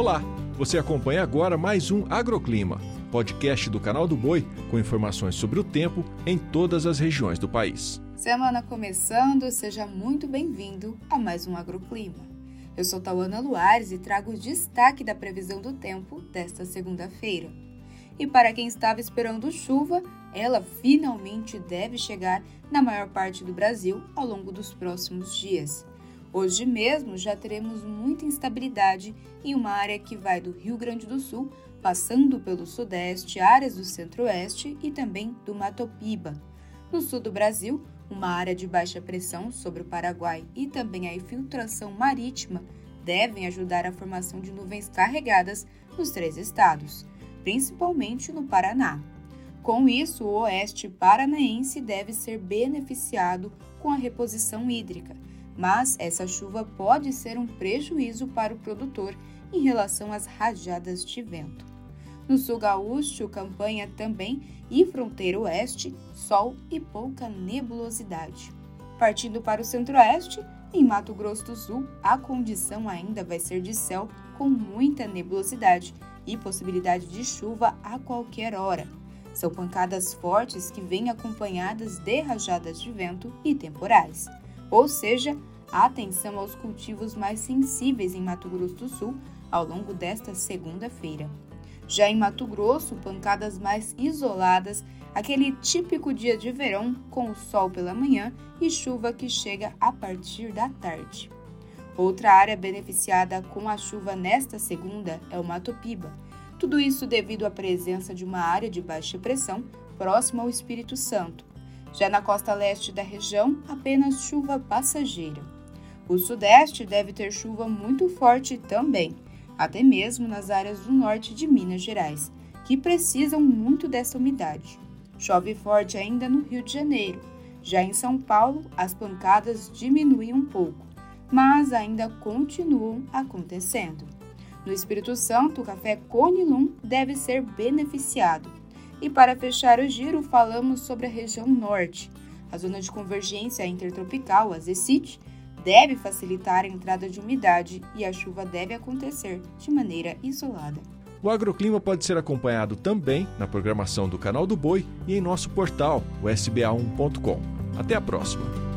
Olá, você acompanha agora mais um Agroclima, podcast do canal do Boi com informações sobre o tempo em todas as regiões do país. Semana começando, seja muito bem-vindo a mais um Agroclima. Eu sou Tauana Luares e trago o destaque da previsão do tempo desta segunda-feira. E para quem estava esperando chuva, ela finalmente deve chegar na maior parte do Brasil ao longo dos próximos dias. Hoje mesmo já teremos muita instabilidade em uma área que vai do Rio Grande do Sul, passando pelo Sudeste, áreas do Centro-Oeste e também do Mato Piba. No sul do Brasil, uma área de baixa pressão sobre o Paraguai e também a infiltração marítima devem ajudar a formação de nuvens carregadas nos três estados, principalmente no Paraná. Com isso, o oeste paranaense deve ser beneficiado com a reposição hídrica mas essa chuva pode ser um prejuízo para o produtor em relação às rajadas de vento. No sul gaúcho, campanha também e fronteira oeste, sol e pouca nebulosidade. Partindo para o centro-oeste, em Mato Grosso do Sul, a condição ainda vai ser de céu com muita nebulosidade e possibilidade de chuva a qualquer hora. São pancadas fortes que vêm acompanhadas de rajadas de vento e temporais. Ou seja, atenção aos cultivos mais sensíveis em Mato Grosso do Sul ao longo desta segunda-feira. Já em Mato Grosso, pancadas mais isoladas, aquele típico dia de verão com o sol pela manhã e chuva que chega a partir da tarde. Outra área beneficiada com a chuva nesta segunda é o Mato Piba. Tudo isso devido à presença de uma área de baixa pressão próxima ao Espírito Santo. Já na costa leste da região, apenas chuva passageira. O sudeste deve ter chuva muito forte também, até mesmo nas áreas do norte de Minas Gerais, que precisam muito dessa umidade. Chove forte ainda no Rio de Janeiro. Já em São Paulo, as pancadas diminuem um pouco, mas ainda continuam acontecendo. No Espírito Santo, o café Conilum deve ser beneficiado. E para fechar o giro, falamos sobre a região norte. A zona de convergência intertropical, a ZECIT, deve facilitar a entrada de umidade e a chuva deve acontecer de maneira isolada. O agroclima pode ser acompanhado também na programação do Canal do Boi e em nosso portal, o sba1.com. Até a próxima!